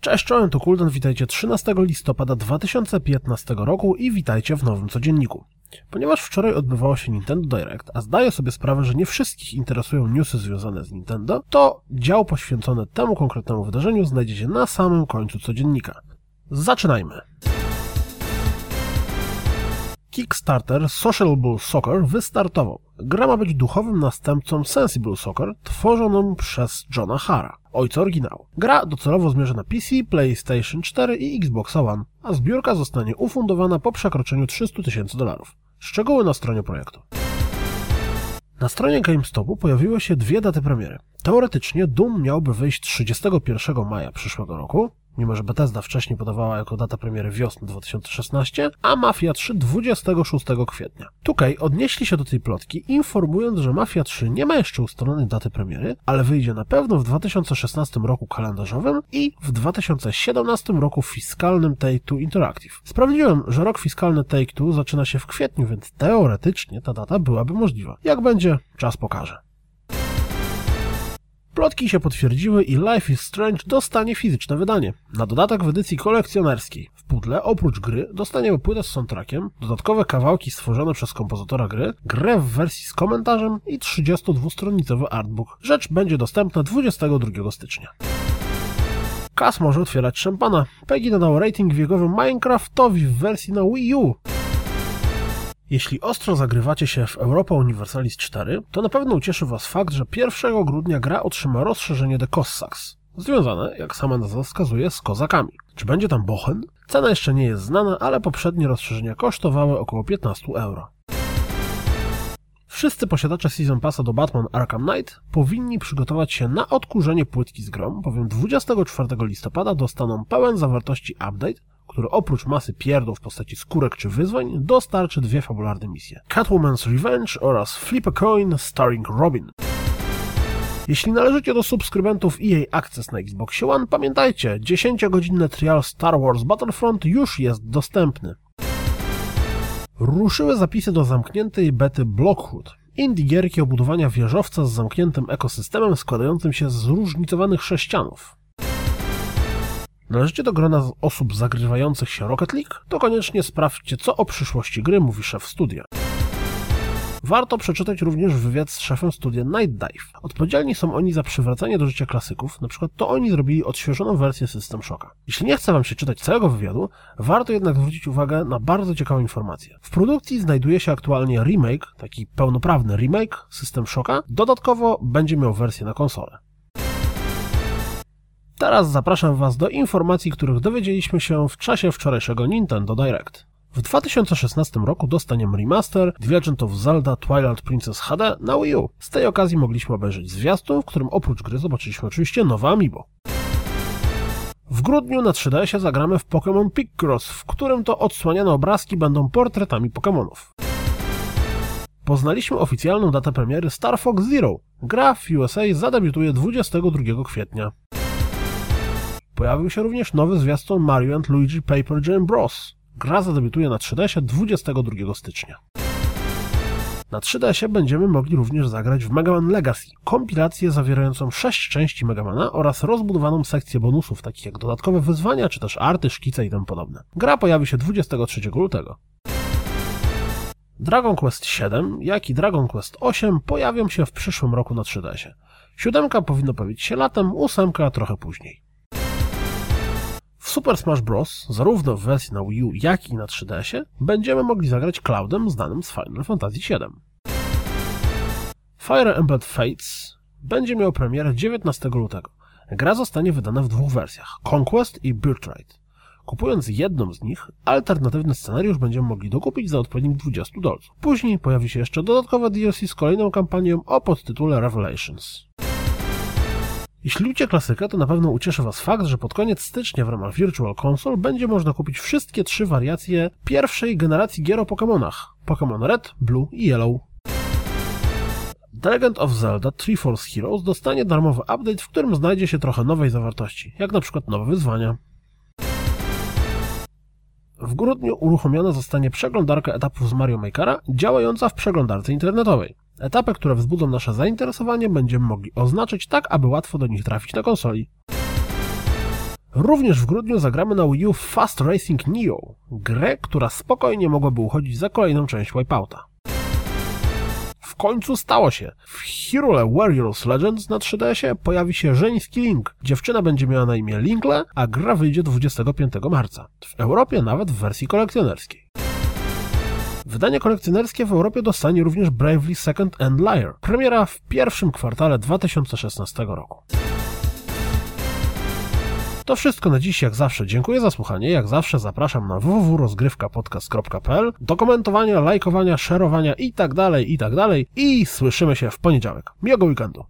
Cześć, czołem, to Kuldan, witajcie 13 listopada 2015 roku i witajcie w nowym codzienniku. Ponieważ wczoraj odbywało się Nintendo Direct, a zdaję sobie sprawę, że nie wszystkich interesują newsy związane z Nintendo, to dział poświęcony temu konkretnemu wydarzeniu znajdziecie na samym końcu codziennika. Zaczynajmy! Kickstarter Sociable Soccer wystartował. Gra ma być duchowym następcą Sensible Soccer, tworzoną przez Johna Hara, ojca oryginału. Gra docelowo zmierza na PC, PlayStation 4 i Xbox One, a zbiórka zostanie ufundowana po przekroczeniu 300 tysięcy dolarów. Szczegóły na stronie projektu. Na stronie GameStopu pojawiły się dwie daty premiery. Teoretycznie Doom miałby wyjść 31 maja przyszłego roku, mimo że Bethesda wcześniej podawała jako datę premiery wiosny 2016, a Mafia 3 26 kwietnia. Tukaj odnieśli się do tej plotki, informując, że Mafia 3 nie ma jeszcze ustalonej daty premiery, ale wyjdzie na pewno w 2016 roku kalendarzowym i w 2017 roku fiskalnym Take-Two Interactive. Sprawdziłem, że rok fiskalny Take-Two zaczyna się w kwietniu, więc teoretycznie ta data byłaby możliwa. Jak będzie, czas pokaże. Plotki się potwierdziły i Life is Strange dostanie fizyczne wydanie. Na dodatek w edycji kolekcjonerskiej. W pudle, oprócz gry, dostaniemy płytę z soundtrackiem, dodatkowe kawałki stworzone przez kompozytora gry, grę w wersji z komentarzem i 32-stronicowy artbook. Rzecz będzie dostępna 22 stycznia. Kas może otwierać szampana. Peggy dodał rating wiegowy Minecraftowi w wersji na Wii U. Jeśli ostro zagrywacie się w Europa Universalis 4, to na pewno ucieszy Was fakt, że 1 grudnia gra otrzyma rozszerzenie The Cossacks, związane, jak sama nazwa wskazuje, z kozakami. Czy będzie tam bochen? Cena jeszcze nie jest znana, ale poprzednie rozszerzenia kosztowały około 15 euro. Wszyscy posiadacze Season Passa do Batman Arkham Knight powinni przygotować się na odkurzenie płytki z grom, bowiem 24 listopada dostaną pełen zawartości update, który oprócz masy pierdów w postaci skórek czy wyzwań dostarczy dwie fabularne misje. Catwoman's Revenge oraz Flip a Coin starring Robin. Jeśli należycie do subskrybentów EA Access na Xbox One, pamiętajcie, 10-godzinny trial Star Wars Battlefront już jest dostępny. Ruszyły zapisy do zamkniętej bety Blockhood. Indie gierki obudowania wieżowca z zamkniętym ekosystemem składającym się z zróżnicowanych sześcianów. Należycie do grona osób zagrywających się Rocket League? To koniecznie sprawdźcie, co o przyszłości gry mówi szef studia. Warto przeczytać również wywiad z szefem studia Night Dive. Odpowiedzialni są oni za przywracanie do życia klasyków, na przykład to oni zrobili odświeżoną wersję System Shocka. Jeśli nie chce Wam się czytać całego wywiadu, warto jednak zwrócić uwagę na bardzo ciekawą informację. W produkcji znajduje się aktualnie remake, taki pełnoprawny remake System Shocka, dodatkowo będzie miał wersję na konsolę. Teraz zapraszam Was do informacji, których dowiedzieliśmy się w czasie wczorajszego Nintendo Direct. W 2016 roku dostaniemy remaster The Legend of Zelda Twilight Princess HD na Wii U. Z tej okazji mogliśmy obejrzeć zwiastun, w którym oprócz gry zobaczyliśmy oczywiście nowe amiibo. W grudniu na 3DS zagramy w Pokémon Picross, w którym to odsłaniane obrazki będą portretami Pokémonów. Poznaliśmy oficjalną datę premiery Star Fox Zero. Gra w USA zadebiutuje 22 kwietnia. Pojawił się również nowy zwiastun Mario Luigi Paper Jam Bros. Gra zadebiutuje na 3DS 22 stycznia. Na 3DS będziemy mogli również zagrać w Mega Man Legacy, kompilację zawierającą 6 części Mega Mana oraz rozbudowaną sekcję bonusów, takich jak dodatkowe wyzwania, czy też arty, szkice i tym podobne. Gra pojawi się 23 lutego. Dragon Quest VII, jak i Dragon Quest VIII pojawią się w przyszłym roku na 3DS. Siódemka powinno pojawić się latem, ósemka trochę później. Super Smash Bros., zarówno w wersji na Wii U, jak i na 3DS-ie, będziemy mogli zagrać Cloudem znanym z Final Fantasy VII. Fire Emblem Fates będzie miał premierę 19 lutego. Gra zostanie wydana w dwóch wersjach, Conquest i Birthright. Kupując jedną z nich, alternatywny scenariusz będziemy mogli dokupić za odpowiednich 20 dolców. Później pojawi się jeszcze dodatkowe DLC z kolejną kampanią o podtytule Revelations. Jeśli lubicie klasykę, to na pewno ucieszy Was fakt, że pod koniec stycznia w ramach Virtual Console będzie można kupić wszystkie trzy wariacje pierwszej generacji gier o Pokémonach. Pokémon Red, Blue i Yellow. The Legend of Zelda Three Force Heroes dostanie darmowy update, w którym znajdzie się trochę nowej zawartości, jak na przykład nowe wyzwania. W grudniu uruchomiona zostanie przeglądarka etapów z Mario Makera, działająca w przeglądarce internetowej. Etapy, które wzbudzą nasze zainteresowanie, będziemy mogli oznaczyć tak, aby łatwo do nich trafić na konsoli. Również w grudniu zagramy na Wii U Fast Racing Neo, grę, która spokojnie mogłaby uchodzić za kolejną część Wipeouta. W końcu stało się. W Hyrule Warriors Legends na 3DS-ie pojawi się żeński Link. Dziewczyna będzie miała na imię Linkle, a gra wyjdzie 25 marca. W Europie nawet w wersji kolekcjonerskiej. Wydanie kolekcjonerskie w Europie dostanie również Bravely Second and Liar. Premiera w pierwszym kwartale 2016 roku. To wszystko na dziś, jak zawsze. Dziękuję za słuchanie. Jak zawsze zapraszam na www.rozgrywkapodcast.pl do komentowania, lajkowania, szerowania i tak dalej, i tak. I słyszymy się w poniedziałek. Miłego weekendu.